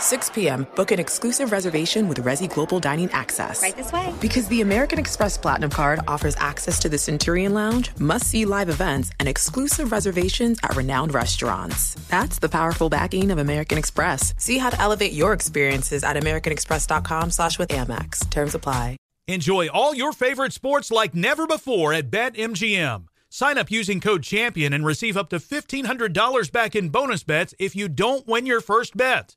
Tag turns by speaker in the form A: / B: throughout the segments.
A: 6 p.m., book an exclusive reservation with Resy Global Dining Access.
B: Right this way.
A: Because the American Express Platinum Card offers access to the Centurion Lounge, must see live events, and exclusive reservations at renowned restaurants. That's the powerful backing of American Express. See how to elevate your experiences at AmericanExpress.com slash with Amex. Terms apply.
C: Enjoy all your favorite sports like never before at BetMGM. Sign up using code CHAMPION and receive up to $1,500 back in bonus bets if you don't win your first bet.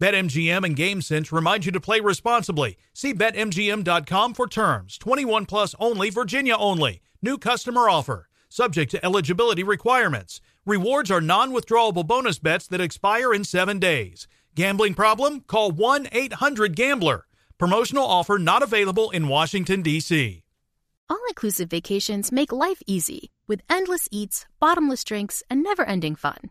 C: BetMGM and GameSense remind you to play responsibly. See BetMGM.com for terms. 21 plus only, Virginia only. New customer offer. Subject to eligibility requirements. Rewards are non withdrawable bonus bets that expire in seven days. Gambling problem? Call 1 800 Gambler. Promotional offer not available in Washington, D.C.
D: All inclusive vacations make life easy with endless eats, bottomless drinks, and never ending fun.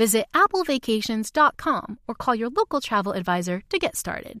D: Visit applevacations.com or call your local travel advisor to get started.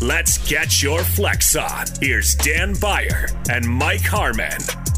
E: let's get your flex on. Here's Dan Beyer and Mike Harmon.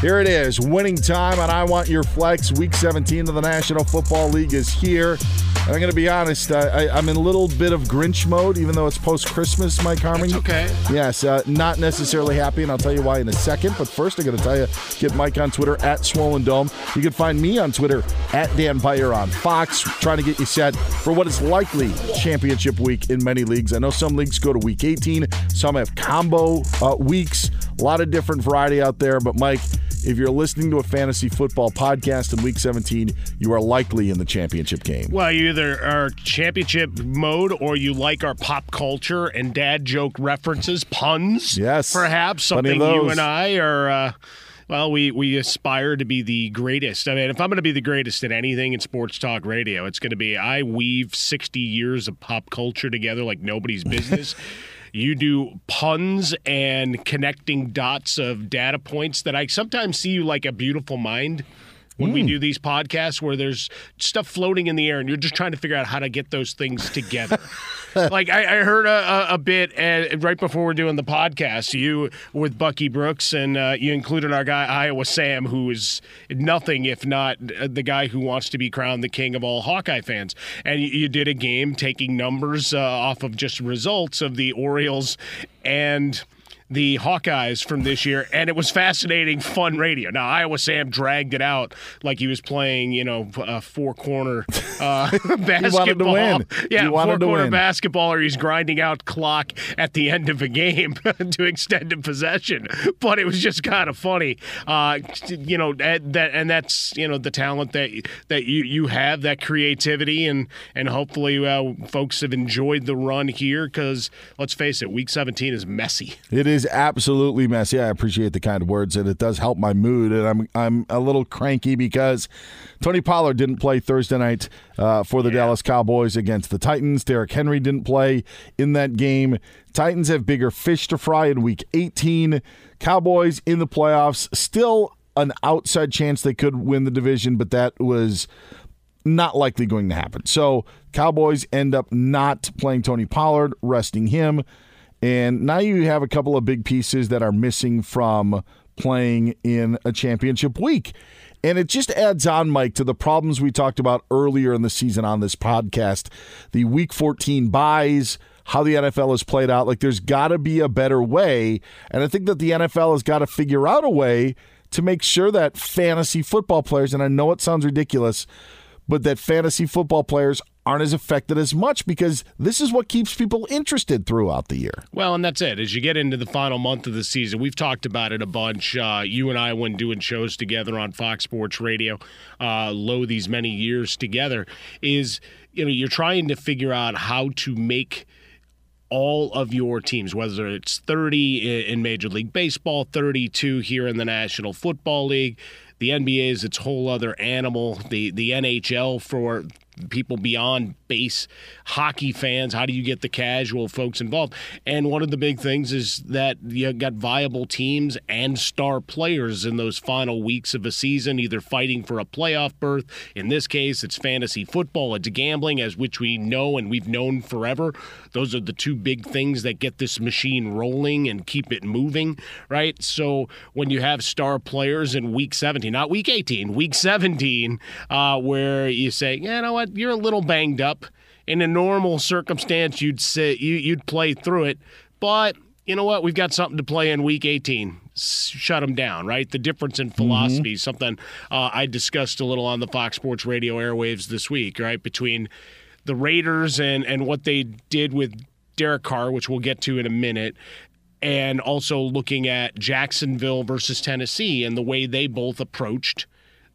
F: Here it is, winning time on I Want Your Flex. Week 17 of the National Football League is here. And I'm going to be honest, I, I'm in a little bit of Grinch mode, even though it's post Christmas, Mike Harmon.
G: okay.
F: Yes, uh, not necessarily happy, and I'll tell you why in a second. But first, I'm going to tell you get Mike on Twitter at Swollen Dome. You can find me on Twitter at Dan Beyer on Fox, trying to get you set for what is likely championship week in many leagues. I know some leagues go to week 18, some have combo uh, weeks, a lot of different variety out there. But, Mike, if you're listening to a fantasy football podcast in week 17, you are likely in the championship game.
G: Well, you either are championship mode or you like our pop culture and dad joke references, puns.
F: Yes.
G: Perhaps something you and I are. Uh, well, we, we aspire to be the greatest. I mean, if I'm going to be the greatest at anything in sports talk radio, it's going to be I weave 60 years of pop culture together like nobody's business. you do puns and connecting dots of data points that I sometimes see you like a beautiful mind when we do these podcasts where there's stuff floating in the air and you're just trying to figure out how to get those things together. like I, I heard a, a, a bit right before we're doing the podcast, you with Bucky Brooks, and uh, you included our guy Iowa Sam, who is nothing if not the guy who wants to be crowned the king of all Hawkeye fans. And you, you did a game taking numbers uh, off of just results of the Orioles and the Hawkeyes from this year, and it was fascinating, fun radio. Now Iowa Sam dragged it out like he was playing, you know, a four corner uh, basketball.
F: win.
G: Yeah,
F: He wanted
G: four corner
F: win.
G: basketball, or he's grinding out clock at the end of a game to extended possession. But it was just kind of funny, uh, you know, that, that and that's you know the talent that that you you have, that creativity, and and hopefully uh, folks have enjoyed the run here because let's face it, Week 17 is messy.
F: It is absolutely messy. I appreciate the kind words, and it does help my mood. And I'm I'm a little cranky because Tony Pollard didn't play Thursday night uh, for the Dallas Cowboys against the Titans. Derrick Henry didn't play in that game. Titans have bigger fish to fry in Week 18. Cowboys in the playoffs, still an outside chance they could win the division, but that was not likely going to happen. So Cowboys end up not playing Tony Pollard, resting him. And now you have a couple of big pieces that are missing from playing in a championship week. And it just adds on, Mike, to the problems we talked about earlier in the season on this podcast. The week 14 buys, how the NFL has played out. Like, there's got to be a better way. And I think that the NFL has got to figure out a way to make sure that fantasy football players, and I know it sounds ridiculous, but that fantasy football players aren't as affected as much because this is what keeps people interested throughout the year.
G: Well, and that's it. As you get into the final month of the season, we've talked about it a bunch. Uh, you and I, when doing shows together on Fox Sports Radio, uh, low these many years together, is you know you're trying to figure out how to make all of your teams, whether it's 30 in Major League Baseball, 32 here in the National Football League. The NBA is its whole other animal. The the NHL for people beyond base hockey fans. How do you get the casual folks involved? And one of the big things is that you got viable teams and star players in those final weeks of a season, either fighting for a playoff berth. In this case, it's fantasy football, it's gambling, as which we know and we've known forever. Those are the two big things that get this machine rolling and keep it moving, right? So when you have star players in week 17, not week 18, week 17, uh, where you say, you know what, you're a little banged up. In a normal circumstance, you'd say you, you'd play through it, but you know what? We've got something to play in week 18. Shut them down, right? The difference in philosophy, is something uh, I discussed a little on the Fox Sports Radio airwaves this week, right? Between the Raiders and, and what they did with Derek Carr, which we'll get to in a minute, and also looking at Jacksonville versus Tennessee and the way they both approached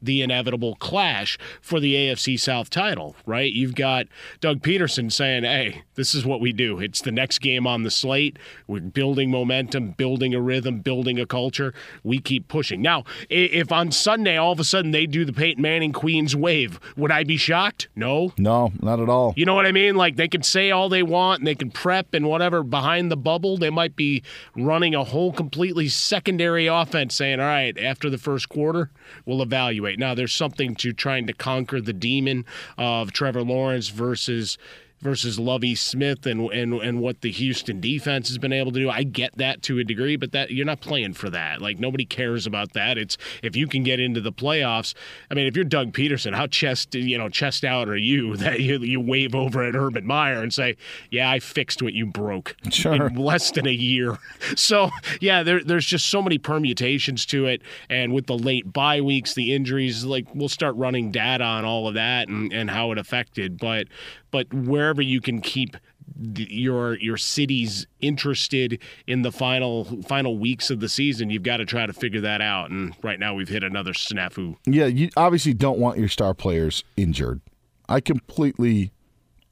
G: the inevitable clash for the AFC South title, right? You've got Doug Pederson saying, hey, this is what we do. It's the next game on the slate. We're building momentum, building a rhythm, building a culture. We keep pushing. Now, if on Sunday all of a sudden they do the Peyton Manning Queen's wave, would I be shocked? No.
F: No, not at all.
G: You know what I mean? Like they can say all they want and they can prep and whatever behind the bubble. They might be running a whole completely secondary offense saying, all right, after the first quarter, we'll evaluate. Now, there's something to trying to conquer the demon of Trevor Lawrence versus versus Lovie Smith and and and what the Houston defense has been able to do. I get that to a degree, but that you're not playing for that. Like nobody cares about that. It's if you can get into the playoffs. I mean, if you're Doug Pederson, how chest you know chest out are you that you, you wave over at Urban Meyer and say, "Yeah, I fixed what you broke
F: Sure.
G: in less than a year." So yeah, there, there's just so many permutations to it, and with the late bye weeks, the injuries, like we'll start running data on all of that and, and how it affected. But but wherever you can keep the, your your cities interested in the final final weeks of the season, you've got to try to figure that out. And right now, we've hit another snafu.
F: Yeah, you obviously don't want your star players injured. I completely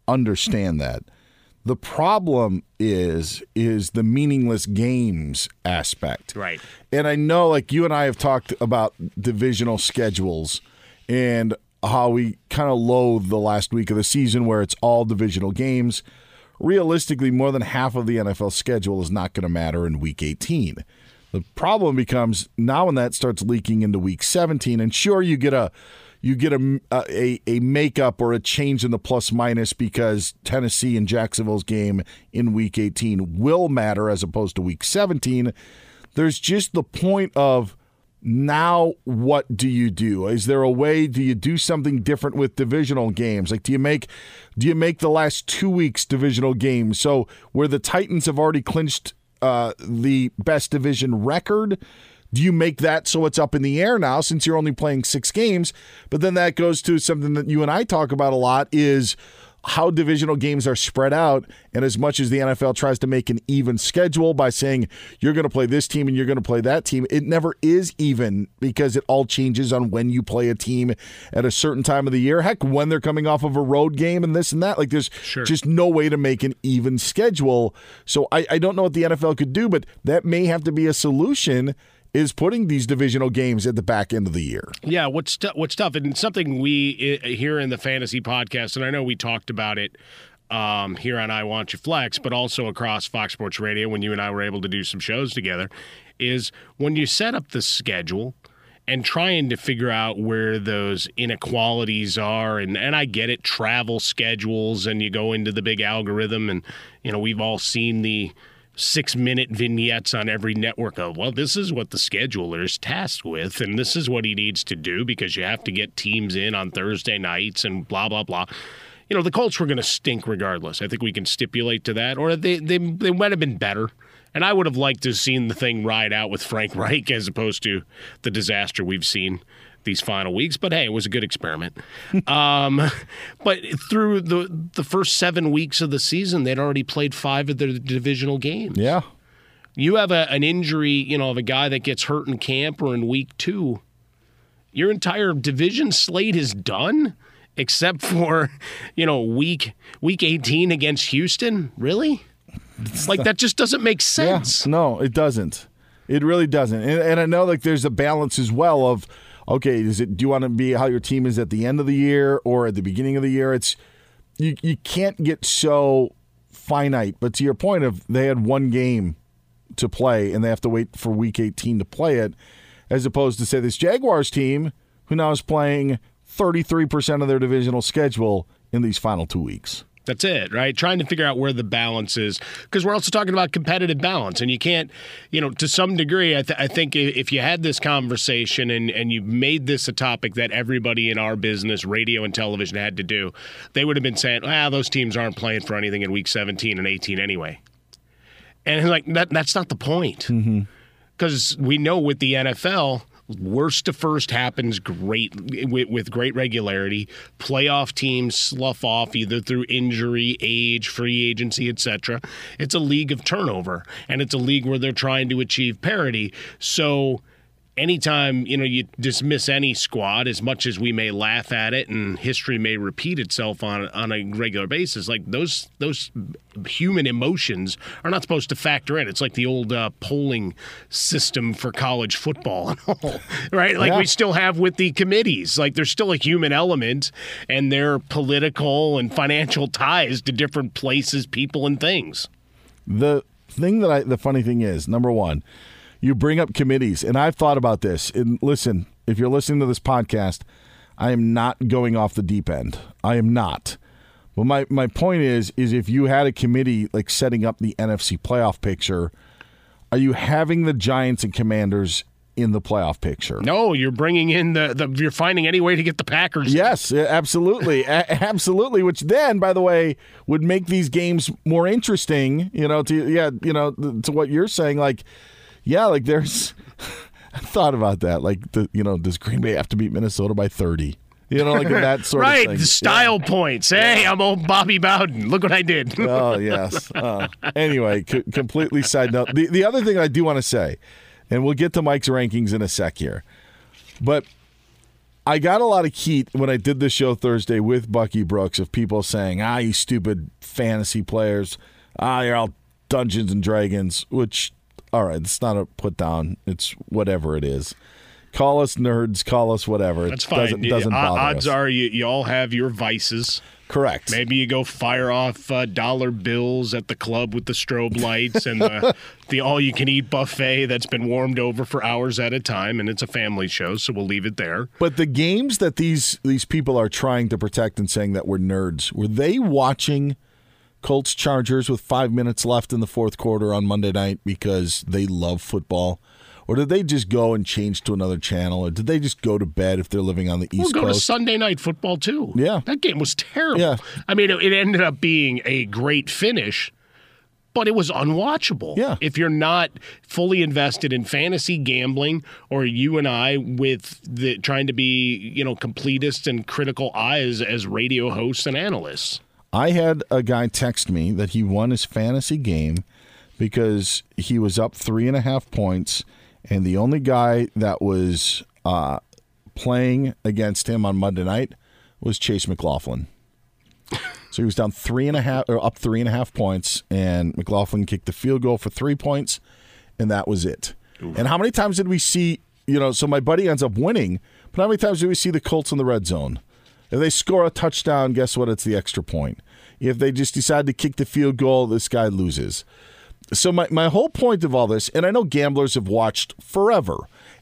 F: understand that. The problem is is the meaningless games aspect.
G: Right.
F: And I know like you and I have talked about divisional schedules and how we kind of loathe the last week of the season where it's all divisional games. Realistically, more than half of the NFL schedule is not going to matter in week 18. The problem becomes now when that starts leaking into week 17 and sure you get a you get a, a a makeup or a change in the plus minus because Tennessee and Jacksonville's game in week 18 will matter as opposed to week 17 there's just the point of now what do you do is there a way do you do something different with divisional games like do you make do you make the last two weeks divisional games so where the titans have already clinched uh, the best division record? Do you make that so it's up in the air now since you're only playing six games? But then that goes to something that you and I talk about a lot is how divisional games are spread out. And as much as the NFL tries to make an even schedule by saying you're going to play this team and you're going to play that team, it never is even because it all changes on when you play a team at a certain time of the year. Heck, when they're coming off of a road game and this and that. Like there's
G: Sure.
F: just no way to make an even schedule. So I, I don't know what the NFL could do, but that may have to be a solution. Is putting these divisional games at the back end of the year.
G: Yeah, what's t- what's tough, and something we uh, here in the fantasy podcast, and I know we talked about it um, here on I Want You Flex, but also across Fox Sports Radio when you and I were able to do some shows together, is when you set up the schedule and trying to figure out where those inequalities are and and I get it travel schedules and you go into the big algorithm and you know we've all seen the six minute vignettes on every network of, well, this is what the scheduler is tasked with, and this is what he needs to do because you have to get teams in on Thursday nights and blah, blah, blah. You know, the Colts were going to stink regardless. I think we can stipulate to that, or they, they, they might have been better. And I would have liked to have seen the thing ride out with Frank Reich as opposed to the disaster we've seen these final weeks. But hey, it was a good experiment. um, but through the the first seven weeks of the season, they'd already played five of their divisional games.
F: Yeah.
G: You have a, an injury, you know, of a guy that gets hurt in camp or in week two. Your entire division slate is done, except for, you know, week week eighteen against Houston. Really? Like that just doesn't make sense.
F: Yeah, no, it doesn't. It really doesn't. And, and I know like there's a balance as well of okay, is it do you want to be how your team is at the end of the year or at the beginning of the year? It's you you can't get so finite. But to your point of they had one game to play and they have to wait for week 18 to play it as opposed to say this Jaguars team who now is playing 33% of their divisional schedule in these final 2 weeks.
G: That's it, right? Trying to figure out where the balance is. Because we're also talking about competitive balance. And you can't, you know, to some degree, I, th- I think if you had this conversation and, and you made this a topic that everybody in our business, radio and television, had to do, they would have been saying, ah, those teams aren't playing for anything in week 17 and 18 anyway. And like, that, that's not the point. Because we know with the NFL, worst to first happens great with, with great regularity. Playoff teams slough off either through injury, age, free agency, etc. It's a league of turnover, and it's a league where they're trying to achieve parity. So anytime you know you dismiss any squad as much as we may laugh at it and history may repeat itself on on a regular basis like those those human emotions are not supposed to factor in. It's like the old uh, polling system for college football and all right? Like
F: Yeah.
G: we still have with the committees. Like there's still a human element and their political and financial ties to different places people and things.
F: The thing that I, the funny thing is, number one, you bring up committees, and I've thought about this. And listen, if you're listening to this podcast, I am not going off the deep end. I am not. But my, my point is, is if you had a committee like setting up the NFC playoff picture, are you having the Giants and Commanders in the playoff picture?
G: no you're bringing in the, the you're finding any way to get the packers
F: Yes, absolutely, A- absolutely. Which then, by the way, would make these games more interesting. You know, to yeah, you know, to what you're saying. Like, yeah, like there's. I thought about that. Like, the, you know, does Green Bay have to beat Minnesota by thirty? You know, like that sort
G: right,
F: of thing.
G: the style points. Hey, I'm old Bobby Bowden. Look what I did.
F: oh yes. Uh, anyway, c- completely side note. The the other thing I do want to say, and we'll get to Mike's rankings in a sec here, but I got a lot of heat when I did the show Thursday with Bucky Brooks of people saying, "Ah, you stupid fantasy players. Ah, you're all Dungeons and Dragons." Which, all right, it's not a put down. It's whatever it is. Call us nerds. Call us whatever.
G: That's
F: it
G: fine.
F: Doesn't, doesn't
G: O-
F: bother
G: Odds
F: us.
G: are you, you all have your vices.
F: correct.
G: Maybe you go fire off uh, dollar bills at the club with the strobe lights and the, the all you can eat buffet that's been warmed over for hours at a time. And it's a family show, so we'll leave it there.
F: But the games that these these people are trying to protect and saying that we're nerds, were they watching Colts Chargers with five minutes left in the fourth quarter on Monday night because they love football? Or did they just go and change to another channel? Or did they just go to bed if they're living on the East Coast?
G: We'll go to Sunday night football too.
F: Yeah.
G: That game was terrible.
F: Yeah.
G: I mean, it, it ended up being a great finish, but it was unwatchable.
F: Yeah.
G: If you're not fully invested in fantasy gambling or you and I with the trying to be, you know, completists and critical eyes as radio hosts and analysts.
F: I had a guy text me that he won his fantasy game because he was up three and a half points, and the only guy that was uh, playing against him on Monday night was Chase McLaughlin. So he was down three and a half, or up three and a half points, and McLaughlin kicked the field goal for three points, and that was it. And how many times did we see? You know, so my buddy ends up winning, but how many times do we see the Colts in the red zone? If they score a touchdown, guess what? It's the extra point. If they just decide to kick the field goal, this guy loses. So my, my whole point of all this, and I know gamblers have watched forever,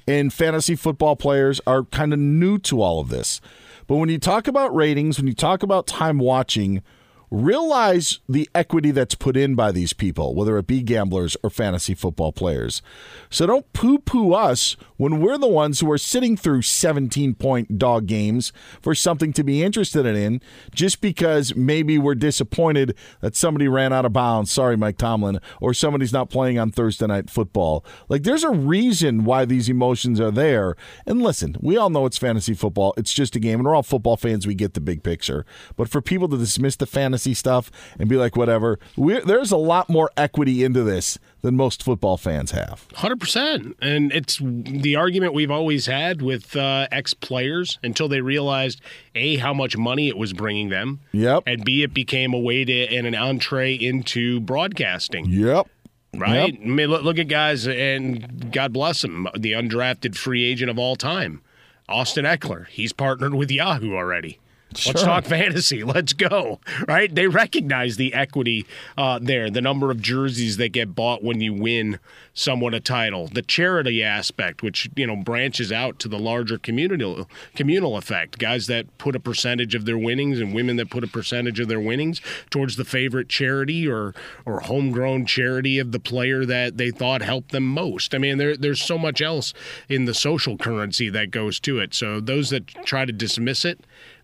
F: and fantasy football players are kind of new to all of this. But when you talk about ratings, when you talk about time watching, realize the equity that's put in by these people, whether it be gamblers or fantasy football players. So don't poo poo us when we're the ones who are sitting through 17 point dog games for something to be interested in just because maybe we're disappointed that somebody ran out of bounds. Sorry, Mike Tomlin, or somebody's not playing on Thursday night football. Like there's a reason why these emotions are there. And listen, we all know it's fantasy football, it's just a game, and we're all football fans, we get the big picture. But for people to dismiss the fantasy stuff and be like, whatever, we're, there's a lot more equity into this than most football fans have.
G: 100%. And it's the argument we've always had with uh, ex players until they realized A, how much money it was bringing them.
F: Yep.
G: And B, it became a way to, and an entree into broadcasting.
F: Yep.
G: Right?
F: Yep.
G: I mean, look, look at guys, and God bless him, the undrafted free agent of all time, Austin Ekeler. He's partnered with Yahoo already. Let's talk fantasy. Let's go. Right? They recognize the equity uh, there, the number of jerseys that get bought when you win someone a title, the charity aspect, which you know branches out to the larger communal communal effect. Guys that put a percentage of their winnings and women that put a percentage of their winnings towards the favorite charity or or homegrown charity of the player that they thought helped them most. I mean, there, there's so much else in the social currency that goes to it. So those that try to dismiss it.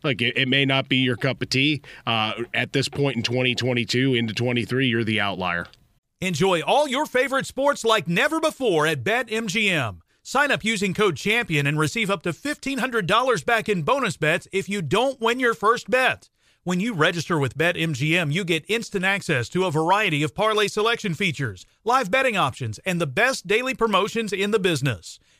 G: Like it, it may not be your cup of tea. Uh, at this point in 2022 into 23, you're the outlier.
C: Enjoy all your favorite sports like never before at BetMGM. Sign up using code CHAMPION and receive up to $1,500 back in bonus bets if you don't win your first bet. When you register with BetMGM, you get instant access to a variety of parlay selection features, live betting options, and the best daily promotions in the business.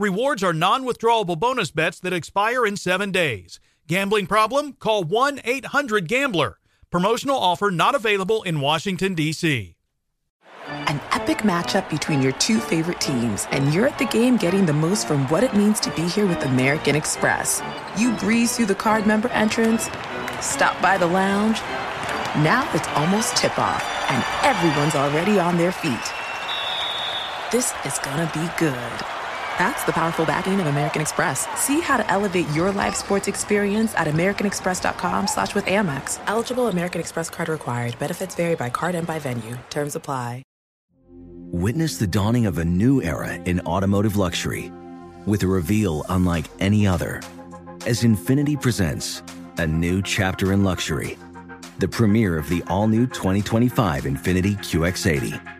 C: Rewards are non withdrawable bonus bets that expire in seven days. Gambling problem? Call 1 800 Gambler. Promotional offer not available in Washington, D.C.
A: An epic matchup between your two favorite teams, and you're at the game getting the most from what it means to be here with American Express. You breeze through the card member entrance, stop by the lounge. Now it's almost tip off, and everyone's already on their feet. This is gonna be good. That's the powerful backing of American Express. See how to elevate your live sports experience at americanexpress.com slash with Amex. Eligible American Express card required. Benefits vary by card and by venue. Terms apply.
B: Witness the dawning of a new era in automotive luxury with a reveal unlike any other as Infiniti presents a new chapter in luxury, the premiere of the all new 2025 Infiniti QX80.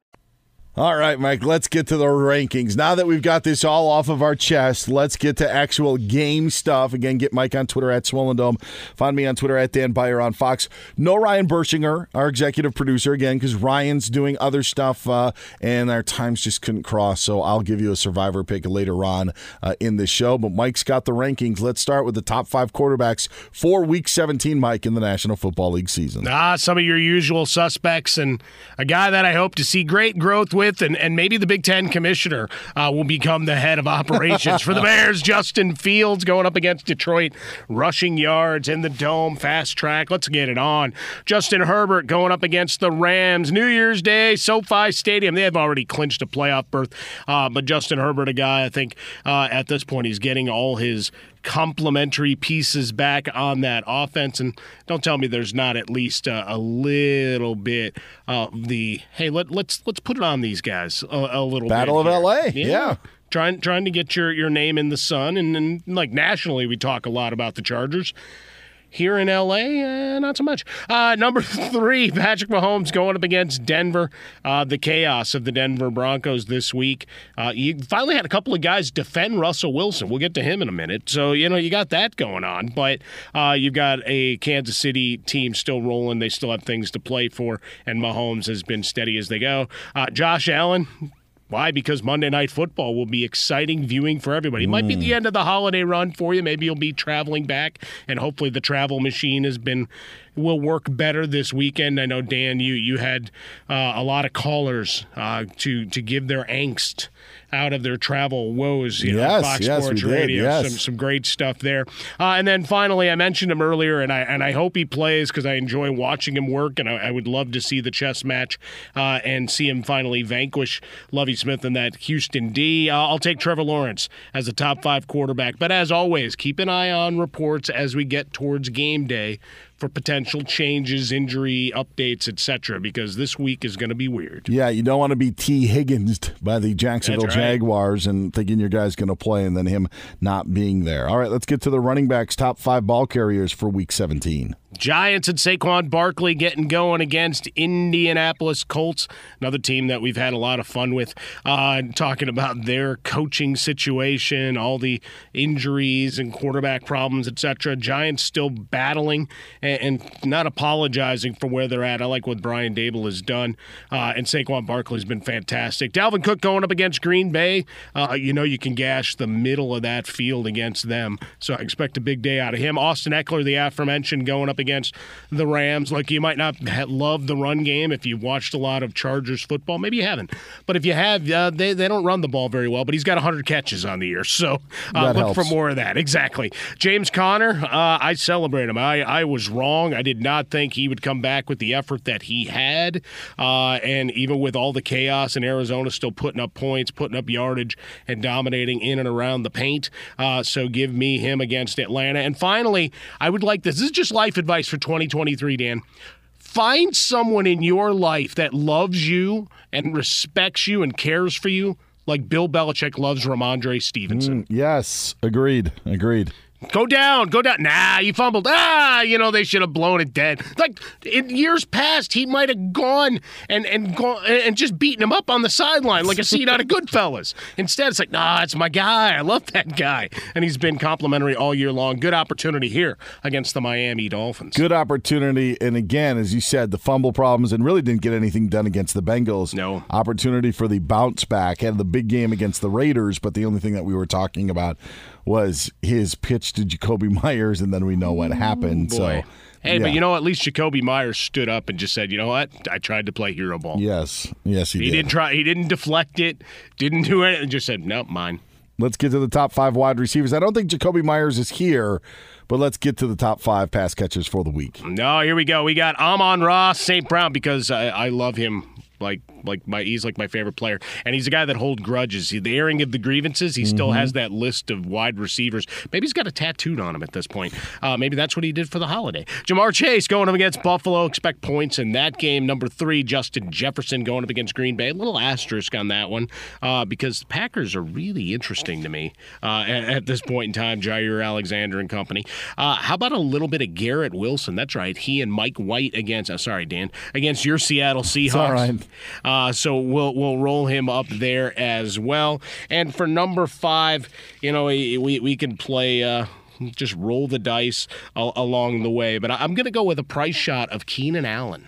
F: All right, Mike, let's get to the rankings. Now that we've got this all off of our chest, let's get to actual game stuff. Again, get Mike on Twitter at Swollen Dome. Find me on Twitter at Dan Beyer on Fox. No Ryan Bershinger, our executive producer, again, because Ryan's doing other stuff uh, and our times just couldn't cross. So I'll give you a survivor pick later on uh, in the show. But Mike's got the rankings. Let's start with the top five quarterbacks for week 17, Mike, in the National Football League season.
G: Ah, some of your usual suspects and a guy that I hope to see great growth with with, and, and maybe the Big Ten commissioner uh, will become the head of operations for the Bears. Justin Fields going up against Detroit, rushing yards in the dome, fast track. Let's get it on. Justin Herbert going up against the Rams. New Year's Day, SoFi Stadium. They have already clinched a playoff berth, uh, but Justin Herbert, a guy I think uh, at this point he's getting all his complementary pieces back on that offense. And don't tell me there's not at least a, a little bit of the hey, let, let's let's put it on these guys a, a little bit.
F: Battle of
G: here.
F: LA.
G: Yeah.
F: yeah.
G: Trying trying to get your, your name in the sun and, and like nationally we talk a lot about the Chargers. Here in LA, uh, not so much. Uh, number three, Patrick Mahomes going up against Denver. Uh, the chaos of the Denver Broncos this week. Uh, you finally had a couple of guys defend Russell Wilson. We'll get to him in a minute. So, you know, you got that going on. But uh, you've got a Kansas City team still rolling. They still have things to play for. And Mahomes has been steady as they go. Uh, Josh Allen, why? Because Monday Night Football will be exciting viewing for everybody. It might be the end of the holiday run for you. Maybe you'll be traveling back, and hopefully the travel machine has been will work better this weekend. I know Dan, you you had uh, a lot of callers uh, to to give their angst out of their travel woes. You know,
F: Yes,
G: Fox
F: yes,
G: Sports
F: we did,
G: Radio,
F: yes.
G: some some great stuff there. Uh, and then finally, I mentioned him earlier, and I and I hope he plays because I enjoy watching him work, and I, I would love to see the chess match uh, and see him finally vanquish Lovie Smith in that Houston D. Uh, I'll take Trevor Lawrence as a top five quarterback, but as always, keep an eye on reports as we get towards game day for potential changes, injury updates, etc. Because this week is going to be weird.
F: Yeah, you don't want to be Tee Higgins by the Jacksonville
G: right.
F: Jaguars and thinking your guy's going to play and then him not being there. All right, let's get to the running backs, top five ball carriers for week 17.
G: Giants and Saquon Barkley getting going against Indianapolis Colts, another team that we've had a lot of fun with, uh, talking about their coaching situation, all the injuries and quarterback problems, etc. Giants still battling and, and not apologizing for where they're at. I like what Brian Daboll has done, uh, and Saquon Barkley's been fantastic. Dalvin Cook going up against Green Bay, uh, you know you can gash the middle of that field against them, so I expect a big day out of him. Austin Ekeler, the aforementioned, going up against the Rams. Like you might not love the run game if you've watched a lot of Chargers football. Maybe you haven't, but if you have, uh, they they don't run the ball very well. But he's got 100 catches on the year, so uh, look for more of that. Exactly. James Conner, uh, I celebrate him. I I was wrong. I did not think he would come back with the effort that he had, uh, and even with all the chaos in Arizona, still putting up points, putting up yardage, and dominating in and around the paint. Uh, so give me him against Atlanta. And finally, I would like this. This is just life advice for 2023, Dan. Find someone in your life that loves you and respects you and cares for you, like Bill Belichick loves Rhamondre Stevenson.
F: Mm, yes, agreed. Agreed.
G: Go down, go down. Nah, you fumbled. Ah, you know they should have blown it dead. Like in years past, he might have gone and and gone and just beaten him up on the sideline like a scene out of Goodfellas. Instead, it's like, nah, it's my guy. I love that guy, and he's been complimentary all year long. Good opportunity here against the Miami Dolphins.
F: Good opportunity, and again, as you said, the fumble problems and really didn't get anything done against the Bengals.
G: No
F: opportunity for the bounce back. Had the big game against the Raiders, but the only thing that we were talking about was his pitch to Jakobi Meyers, and then we know what happened. So.
G: Hey, yeah. but you know, at least Jakobi Meyers stood up and just said, "You know what? I tried to play hero ball."
F: Yes, yes, he,
G: he
F: did.
G: didn't try. He didn't deflect it. Didn't do anything. Just said, "Nope, mine."
F: Let's get to the top five wide receivers. I don't think Jakobi Meyers is here, but let's get to the top five pass catchers for the week.
G: No, here we go. We got Amon-Ra St. Brown because I, I love him like like my he's like my favorite player, and he's a guy that holds grudges. The airing of the grievances, he mm-hmm. still has that list of wide receivers. Maybe he's got a tattooed on him at this point. Uh, maybe that's what he did for the holiday. Ja'Marr Chase going up against Buffalo. Expect points in that game. Number three, Justin Jefferson going up against Green Bay. A little asterisk on that one uh, because the Packers are really interesting to me uh, at, at, this point in time. Jaire Alexander and company. Uh, how about a little bit of Garrett Wilson? That's right. He and Mike White against. Uh, sorry, Dan, against your Seattle Seahawks. Uh, so we'll we'll roll him up there as well. And for number five, you know, we we can play. Uh, just roll the dice along the way, but I'm going to go with a price shot of Keenan Allen.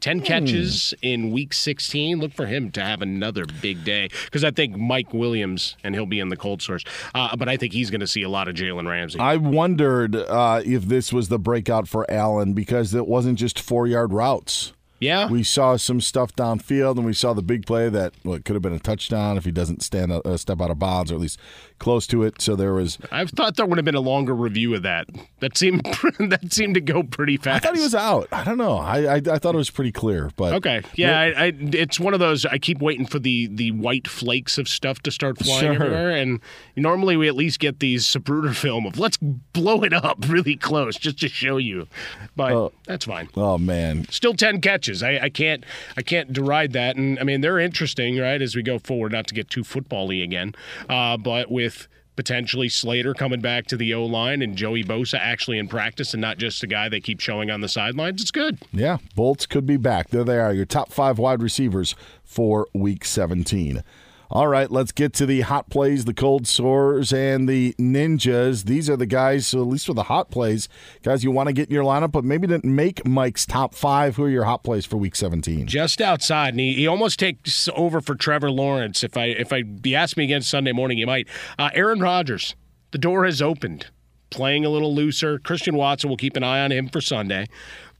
G: 10 hmm. catches hmm. in week 16. Look for him to have another big day because I think Mike Williams, and he'll be in the cold source, uh, but I think he's going to see a lot of Jalen Ramsey.
F: I wondered uh, if this was the breakout for Allen because it wasn't just four yard routes.
G: Yeah.
F: We saw some stuff downfield, and we saw the big play that well, could have been a touchdown if he doesn't stand a, a step out of bounds, or at least close to it. So there was.
G: I thought there would have been a longer review of that. That seemed that seemed to go pretty fast.
F: I thought he was out. I don't know. I I, I thought it was pretty clear, but
G: okay. Yeah, I, I, it's one of those. I keep waiting for the the white flakes of stuff to start flying sure. everywhere, and normally we at least get these Zapruder film of let's blow it up really close just to show you. But uh, that's fine.
F: Oh man,
G: still ten catches. I, I can't I can't deride that, and I mean they're interesting, right? As we go forward, not to get too footbally again, uh, but with potentially Slater coming back to the O line and Joey Bosa actually in practice and not just a guy they keep showing on the sidelines, it's good.
F: Yeah, Bolts could be back. There they are, your top five wide receivers for week 17. All right, let's get to the hot plays, the cold sores, and the ninjas. These are the guys, so at least for the hot plays, guys you want to get in your lineup, but maybe didn't make Mike's top five. Who are your hot plays for Week 17?
G: Just outside, and he, he almost takes over for Trevor Lawrence. If I if I be asked me again Sunday morning, you might. Uh, Aaron Rodgers, the door has opened, playing a little looser. Christian Watson will keep an eye on him for Sunday,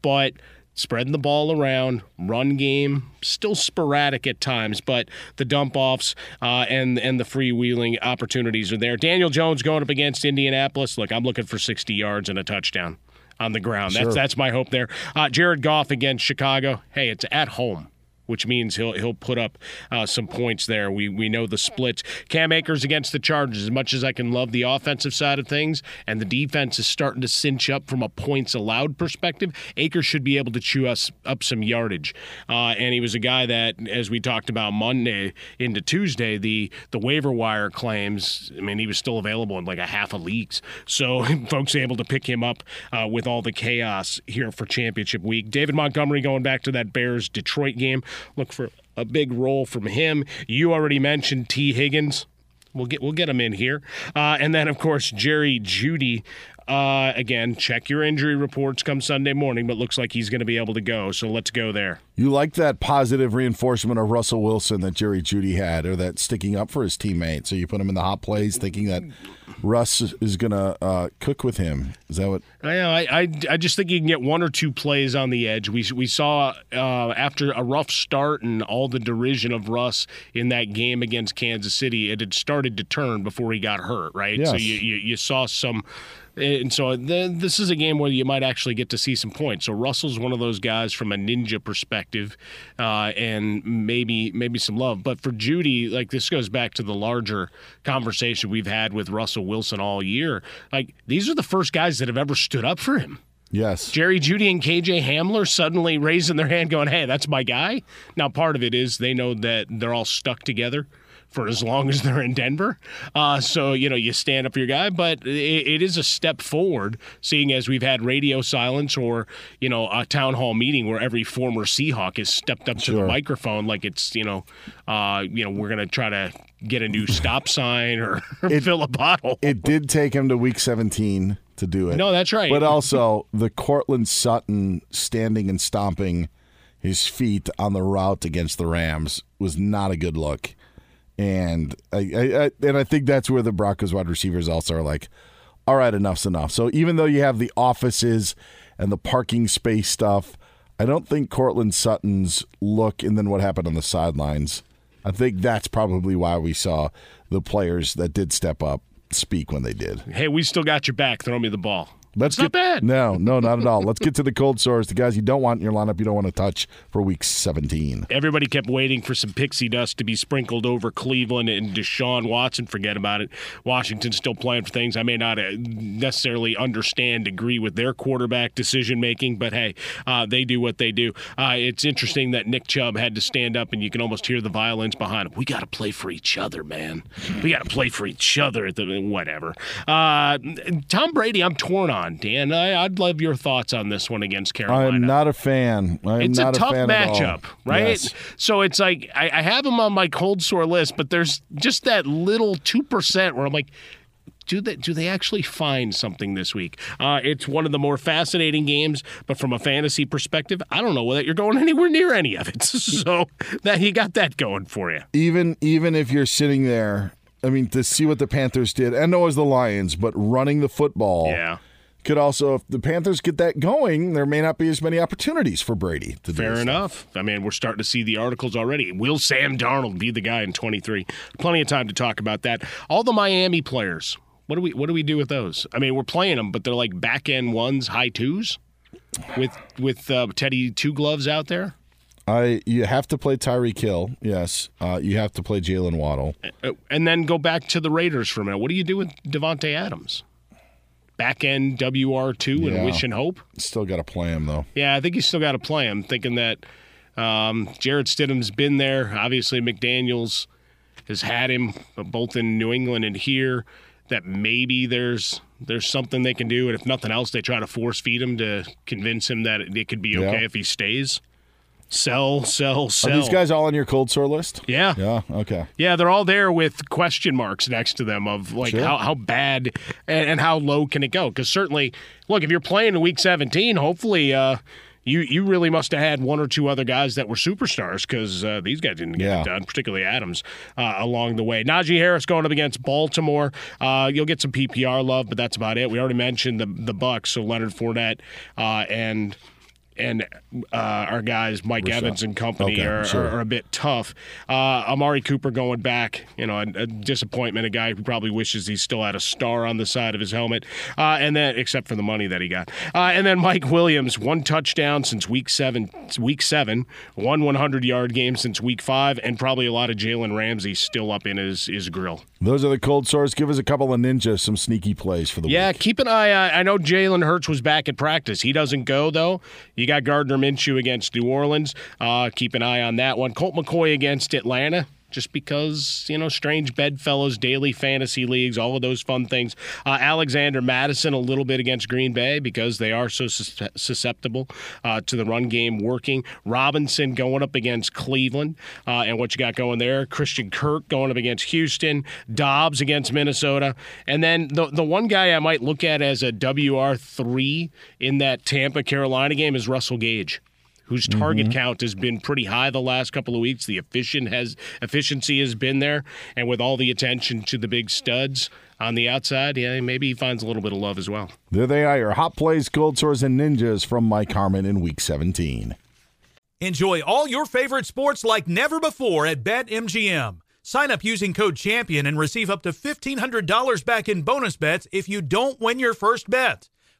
G: but spreading the ball around, run game still sporadic at times, but the dump offs uh, and and the freewheeling opportunities are there. Daniel Jones going up against Indianapolis. Look, I'm looking for 60 yards and a touchdown on the ground. Sure. That's that's my hope there. Uh, Jared Goff against Chicago. Hey, it's at home which means he'll he'll put up uh, some points there. We we know the splits. Cam Akers against the Chargers. As much as I can love the offensive side of things, and the defense is starting to cinch up from a points allowed perspective, Akers should be able to chew us up some yardage. Uh, and he was a guy that, as we talked about Monday into Tuesday, the the waiver wire claims. I mean, he was still available in like a half a leagues. So folks able to pick him up uh, with all the chaos here for championship week. David Montgomery going back to that Bears Detroit game. Look for a big role from him. You already mentioned Tee Higgins. We'll get we'll get him in here, uh, and then of course Jerry Jeudy uh, again, check your injury reports come Sunday morning, but looks like he's going to be able to go. So let's go there.
F: You like that positive reinforcement of Russell Wilson that Jerry Jeudy had, or that sticking up for his teammate. So you put him in the hot plays, thinking that Russ is going to uh, cook with him. Is that what?
G: I know. I, I, I just think you can get one or two plays on the edge. We we saw uh, after a rough start and all the derision of Russ in that game against Kansas City, it had started to turn before he got hurt. Right.
F: Yes.
G: So you, you you saw some and so the, this is a game where you might actually get to see some points. So Russell's one of those guys from a ninja perspective, uh, and maybe maybe some love. But for Jeudy, like this goes back to the larger conversation we've had with Russell Wilson all year. Like these are the first guys that have ever stood up for him.
F: Yes.
G: Jerry Jeudy and KJ Hamler suddenly raising their hand, going, "Hey, that's my guy." Now, part of it is they know that they're all stuck together for as long as they're in Denver. Uh, so, you know, you stand up for your guy, but it, it is a step forward, seeing as we've had radio silence or, you know, a town hall meeting where every former Seahawk has stepped up
F: Sure.
G: to the microphone like it's, you know, uh, you know, we're going to try to get a new stop sign or fill a bottle.
F: It did take him to week 17 to do it.
G: No, that's right.
F: But also the Courtland Sutton standing and stomping his feet on the route against the Rams was not a good look. And I, I, I and I think that's where the Broncos wide receivers also are like, all right, enough's enough. So even though you have the offices and the parking space stuff, I don't think Courtland Sutton's look and then what happened on the sidelines. I think that's probably why we saw the players that did step up speak when they did.
G: hey, we still got your back. Throw me the ball.
F: Let's
G: It's not
F: get,
G: bad.
F: No, no, not at all. Let's get to the cold sores, the guys you don't want in your lineup, you don't want to touch for week 17.
G: Everybody kept waiting for some pixie dust to be sprinkled over Cleveland and Deshaun Watson. Forget about it. Washington's still playing for things I may not uh, necessarily understand, agree with their quarterback decision making, but hey, uh, they do what they do. Uh, it's interesting that Nick Chubb had to stand up, and you can almost hear the violence behind him. We got to play for each other, man. We got to play for each other. At the whatever. Uh, Tom Brady, I'm torn on. Dan, I, I'd love your thoughts on this one against Carolina.
F: I am not a fan. I am
G: It's
F: not
G: a tough
F: all.
G: matchup, right?
F: Yes.
G: So it's like I, I have them on my cold sore list, but there's just that little two percent where I'm like, do they do they actually find something this week? Uh, it's one of the more fascinating games, but from a fantasy perspective, I don't know that you're going anywhere near any of it. so that you got that going for you.
F: Even even if you're sitting there, I mean, to see what the Panthers did, and no, as the Lions, but running the football.
G: Yeah.
F: Could also, if the Panthers get that going, there may not be as many opportunities for Brady to do
G: Fair enough. I mean, we're starting to see the articles already. Will Sam Darnold be the guy in 23? Plenty of time to talk about that. All the Miami players. What do we what do we do with those? I mean, we're playing them, but they're like back end ones, high twos, with with uh, Teddy two gloves out there.
F: I you have to play Tyreek Hill, yes. Uh, you have to play Jalen Waddle.
G: And then go back to the Raiders for a minute. What do you do with Davante Adams? Back end WR two
F: Yeah.
G: and wish and hope.
F: Still got to play him though.
G: Yeah, I think you still got to play him. Thinking that um, Jarrett Stidham's been there. Obviously, McDaniels has had him uh, both in New England and here. That maybe there's there's something they can do, and if nothing else, they try to force feed him to convince him that it could be okay
F: Yeah.
G: if he stays. Sell, sell, sell.
F: Are these guys all on your cold sore list?
G: Yeah.
F: Yeah. Okay.
G: Yeah, they're all there with question marks next to them of like
F: Sure.
G: how, how bad and, and how low can it go? Because certainly, look, if you're playing in week 17, hopefully uh, you you really must have had one or two other guys that were superstars because uh, these guys didn't get
F: Yeah.
G: it done, particularly Adams uh, along the way. Najee Harris going up against Baltimore. Uh, you'll get some PPR love, but that's about it. We already mentioned the the Bucs, so Leonard Fournette uh, and. And uh, our guys, Mike
F: Rashad.
G: Evans and company,
F: Okay,
G: are,
F: sure.
G: are, a bit tough. Uh, Amari Cooper going back, you know, a, a disappointment. A guy who probably wishes he still had a star on the side of his helmet, uh, and then except for the money that he got. Uh, and then Mike Williams, one touchdown since week seven. Week seven, one 100 yard game since week five, and probably a lot of Jalen Ramsey still up in his his grill.
F: Those are the cold sores. Give us a couple of ninjas, some sneaky plays for the
G: Yeah,
F: week.
G: Yeah, keep an eye. I I know Jalen Hurts was back at practice. He doesn't go though. You got Gardner Minshew against New Orleans. Uh, keep an eye on that one. Colt McCoy against Atlanta. Just because, you know, strange bedfellows, daily fantasy leagues, all of those fun things. Uh, Alexander Mattison a little bit against Green Bay because they are so sus- susceptible uh, to the run game working. Robinson going up against Cleveland uh, and what you got going there. Christian Kirk going up against Houston. Doubs against Minnesota. And then the, the one guy I might look at as a WR3 in that Tampa Carolina game is Russell Gage whose target mm-hmm. count has been pretty high the last couple of weeks. The efficient has efficiency has been there, and with all the attention to the big studs on the outside, yeah, maybe he finds a little bit of love as well.
F: There they are, your hot plays, cold sores, and ninjas from Mike Harmon in Week 17.
C: Enjoy all your favorite sports like never before at BetMGM. Sign up using code CHAMPION and receive up to $1,500 back in bonus bets if you don't win your first bet.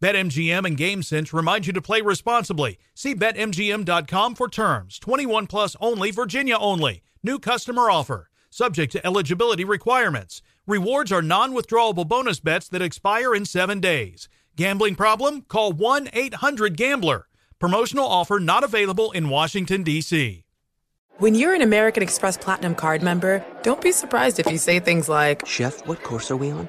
C: BetMGM and GameSense remind you to play responsibly. See BetMGM.com for terms. 21 plus only, Virginia only. New customer offer. Subject to eligibility requirements. Rewards are non withdrawable bonus bets that expire in seven days. Gambling problem? Call 1 800 Gambler. Promotional offer not available in Washington, D.C.
A: When you're an American Express Platinum card member, don't be surprised if you say things like,
H: Chef, what course are we on?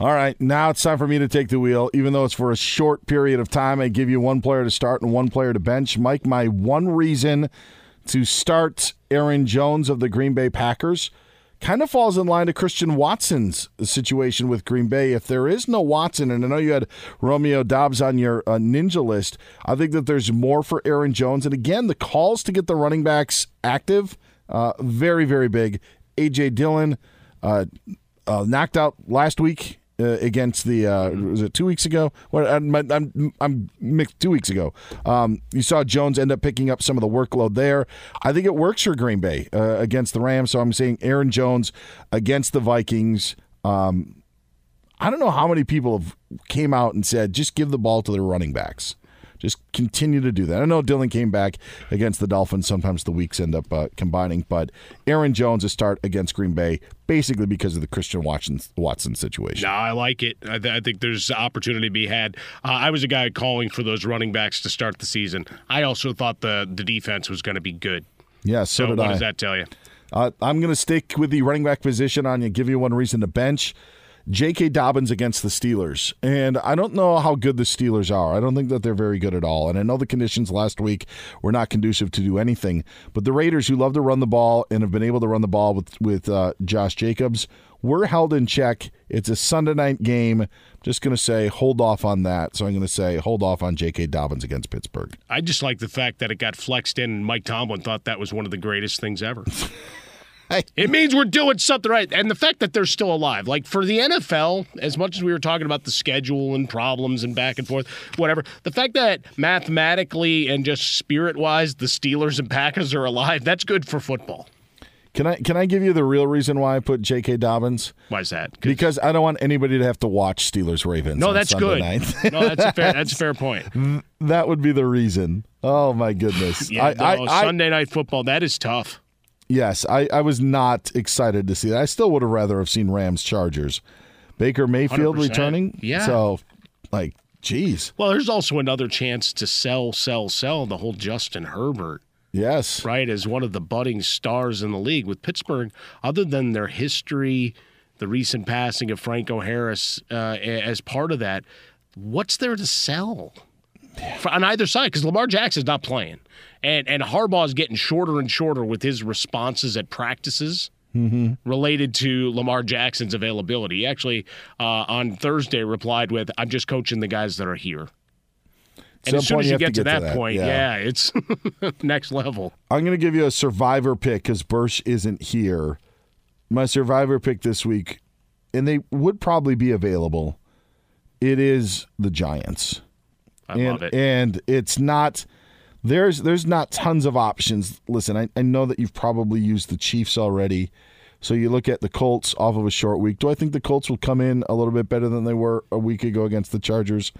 F: All right, now it's time for me to take the wheel. Even though it's for a short period of time, I give you one player to start and one player to bench. Mike, my one reason to start Aaron Jones of the Green Bay Packers kind of falls in line to Christian Watson's situation with Green Bay. If there is no Watson, and I know you had Romeo Doubs on your uh, ninja list, I think that there's more for Aaron Jones. And again, the calls to get the running backs active, uh, very, very big. A.J. Dillon uh, uh, knocked out last week uh, against the uh, was it two weeks ago? What I'm, I'm, I'm mixed two weeks ago. Um, you saw Jones end up picking up some of the workload there. I think it works for Green Bay uh, against the Rams. So I'm saying Aaron Jones against the Vikings. Um, I don't know how many people have came out and said just give the ball to the running backs. Just continue to do that. I know Dillon came back against the Dolphins. Sometimes the weeks end up uh, combining, but Aaron Jones a start against Green Bay basically because of the Christian Watson, Watson situation.
G: No, I like it. I, th- I think there's opportunity to be had. Uh, I was a guy calling for those running backs to start the season. I also thought the the defense was going to be good.
F: Yeah, so,
G: so
F: did
G: what
F: I.
G: does that tell you?
F: Uh, I'm going to stick with the running back position on you. Give you one reason to bench. J.K. Dobbins against the Steelers. And I don't know how good the Steelers are. I don't think that they're very good at all. And I know the conditions last week were not conducive to do anything. But the Raiders, who love to run the ball and have been able to run the ball with, with uh, Josh Jacobs, were held in check. It's a Sunday night game. Just going to say hold off on that. So I'm going to say hold off on J.K. Dobbins against Pittsburgh.
G: I just like the fact that it got flexed in, and Mike Tomlin thought that was one of the greatest things ever. It means we're doing something right. And the fact that they're still alive. Like for the NFL, as much as we were talking about the schedule and problems and back and forth, whatever, the fact that mathematically and just spirit wise, the Steelers and Packers are alive, that's good for football.
F: Can I can I give you the real reason why I put J.K. Dobbins?
G: Why is that?
F: Because I don't want anybody to have to watch Steelers Ravens.
G: No,
F: on
G: that's
F: Sunday
G: good.
F: Night.
G: no, that's a fair. That's a fair point.
F: that would be the reason. Oh my goodness!
G: Yeah,
F: I,
G: no,
F: I, I,
G: Sunday night football that is tough.
F: Yes, I, I was not excited to see that. I still would have rather have seen Rams Chargers. Baker Mayfield
G: 100%.
F: returning.
G: Yeah.
F: So, like, geez,
G: Well, there's also another chance to sell, sell, sell the whole Justin Herbert.
F: yes,
G: right, as one of the budding stars in the league. With Pittsburgh, other than their history, the recent passing of Franco Harris uh, as part of that, what's there to sell For, on either side? Because Lamar Jackson's not playing, and and Harbaugh's getting shorter and shorter with his responses at practices. Related to Lamar Jackson's availability, he actually uh, on Thursday replied with, "I'm just coaching the guys that are here." And
F: Some
G: as soon as you
F: have
G: get, to, that,
F: that,
G: point,
F: yeah.
G: yeah, it's next level.
F: I'm going to give you a survivor pick because Bursch isn't here. My survivor pick this week, and they would probably be available. It is the Giants.
G: I
F: and,
G: love it.
F: And it's not there's there's not tons of options. Listen, I, I know that you've probably used the Chiefs already. So you look at the Colts off of a short week. Do I think the Colts will come in a little bit better than they were a week ago against the Chargers?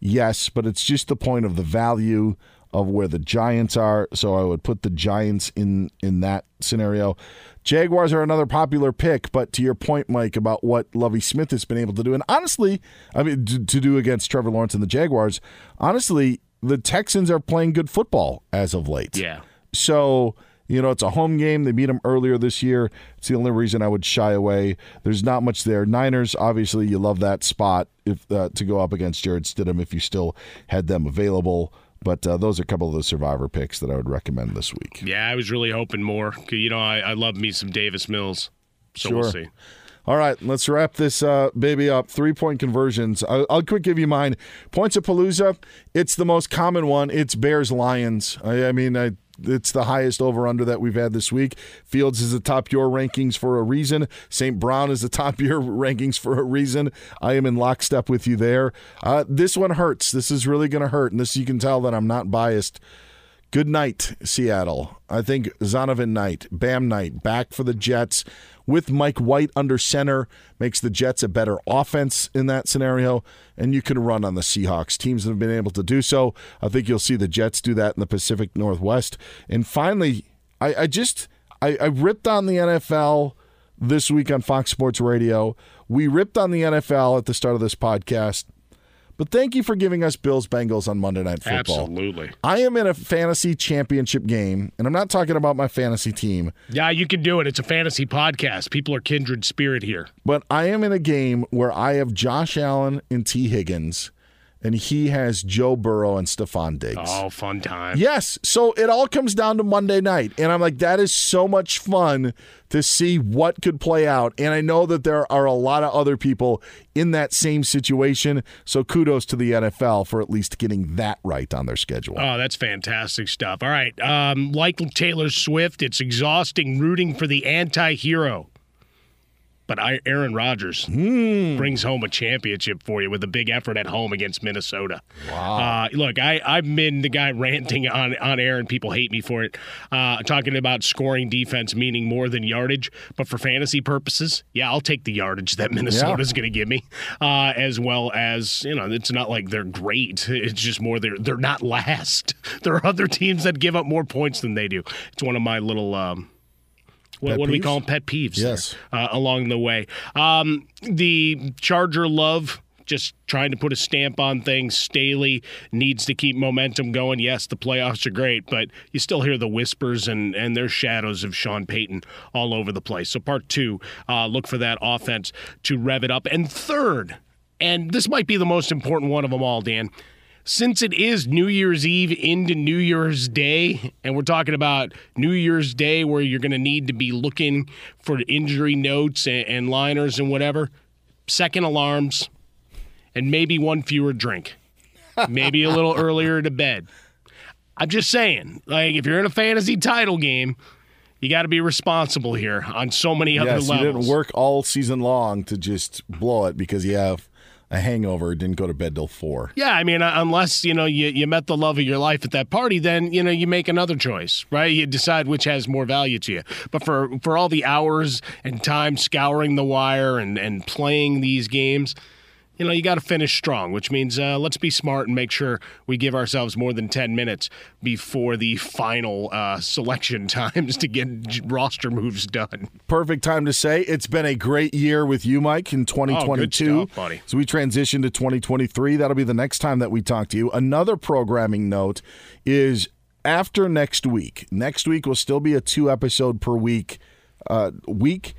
F: Yes, but it's just the point of the value of where the Giants are. So I would put the Giants in in that scenario. Jaguars are another popular pick, but to your point, Mike, about what Lovie Smith has been able to do, and honestly, I mean, to, to do against Trevor Lawrence and the Jaguars, honestly, the Texans are playing good football as of late.
G: Yeah.
F: So, you know, it's a home game. They beat them earlier this year. It's the only reason I would shy away. There's not much there. Niners, obviously, you love that spot if uh, to go up against Jarrett Stidham if you still had them available. But uh, those are a couple of the survivor picks that I would recommend this week.
G: Yeah, I was really hoping more. You know, I, I love me some Davis Mills. So we'll
F: Sure.
G: see.
F: All right, let's wrap this uh, baby up. Three point conversions. I'll, I'll quick give you mine. Points of Palooza. It's the most common one. It's Bears Lions. I, I mean, I, it's the highest over under that we've had this week. Fields is the top your rankings for a reason. St. Brown is the top your rankings for a reason. I am in lockstep with you there. Uh, this one hurts. This is really going to hurt, and this you can tell that I'm not biased. Good night, Seattle. I think Zonovan Knight, Bam Knight, back for the Jets with Mike White under center makes the Jets a better offense in that scenario, and you can run on the Seahawks. Teams that have been able to do so. I think you'll see the Jets do that in the Pacific Northwest. And finally, I, I just I, I ripped on the NFL this week on Fox Sports Radio. We ripped on the NFL at the start of this podcast. But thank you for giving us Bills Bengals on Monday Night Football.
G: Absolutely.
F: I am in a fantasy championship game, and I'm not talking about my fantasy team,
G: Yeah, you can do it. It's a fantasy podcast. People are kindred spirit here.
F: but I am in a game where I have Josh Allen and Tee Higgins, and he has Joe Burrow and Stefon Diggs.
G: Oh, fun time.
F: Yes. So it all comes down to Monday night. And I'm like, that is so much fun to see what could play out. And I know that there are a lot of other people in that same situation. So kudos to the NFL for at least getting that right on their schedule.
G: Oh, that's fantastic stuff. All right. Um, like Taylor Swift, it's exhausting rooting for the anti hero. But I, Aaron Rodgers brings home a championship for you with a big effort at home against Minnesota. Wow! Uh, look, I, I've been the guy ranting on on air, and people hate me for it, uh, talking about scoring defense meaning more than yardage. But for fantasy purposes, yeah, I'll take the yardage that Minnesota's going to give me, uh, as well as you know, it's not like they're great. It's just more they're they're not last. There are other teams that give up more points than they do. It's one of my little. Um, what,
F: Pet
G: what do we call them? Pet peeves. there,
F: Yes.
G: uh, along the way. Um, the Charger love. Just trying to put a stamp on things. Staley needs to keep momentum going. Yes, the playoffs are great, but you still hear the whispers and, and there's shadows of Sean Payton all over the place. So, part two, uh, look for that offense to rev it up. And third, and this might be the most important one of them all, Dan since it is New Year's Eve into New Year's Day, and we're talking about New Year's Day where you're going to need to be looking for injury notes and, and liners and whatever, second alarms, and maybe one fewer drink, maybe a little earlier to bed. I'm just saying, like, if you're in a fantasy title game, you got to be responsible here on so many other
F: yes, you
G: levels.
F: didn't work all season long to just blow it because you have a hangover, didn't go to bed till four.
G: Yeah, I mean, uh, unless you know you, you met the love of your life at that party, then you know you make another choice, right? You decide which has more value to you. But for for all the hours and time scouring the wire and and playing these games, you know, you got to finish strong, which means uh, let's be smart and make sure we give ourselves more than 10 minutes before the final uh, selection times to get roster moves done.
F: Perfect time to say it's been a great year with you, Mike, in 2022.
G: Oh, stuff.
F: So we transition to 2023. That'll be the next time that we talk to you. Another programming note is after next week. Next week will still be a two episode per week uh, week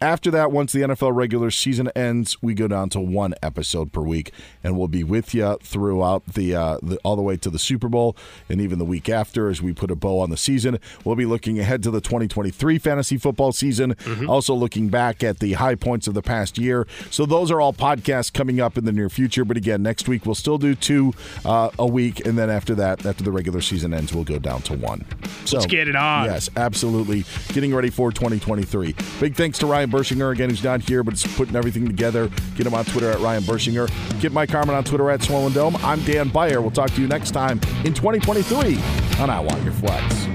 F: after that, once the NFL regular season ends, we go down to one episode per week, and we'll be with you throughout the, uh, the all the way to the Super Bowl, and even the week after as we put a bow on the season. We'll be looking ahead to the 2023 fantasy football season,
G: Mm-hmm.
F: also looking back at the high points of the past year. So those are all podcasts coming up in the near future. But again, next week we'll still do two uh, a week, and then after that, after the regular season ends, we'll go down to one. So
G: Let's get it on.
F: Yes, absolutely. Getting ready for 2023. Big thanks to Ryan Bershinger again, who's not here, but it's putting everything together. Get him on Twitter at Ryan Bershinger. Get Mike Harmon on Twitter at Swollen Dome. I'm Dan Beyer. We'll talk to you next time in 2023 on I Want Your Flex.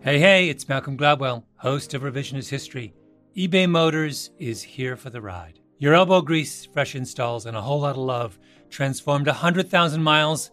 I: Hey, hey, it's Malcolm Gladwell, host of Revisionist History. eBay Motors is here for the ride. Your elbow grease, fresh installs, and a whole lot of love transformed 100,000 miles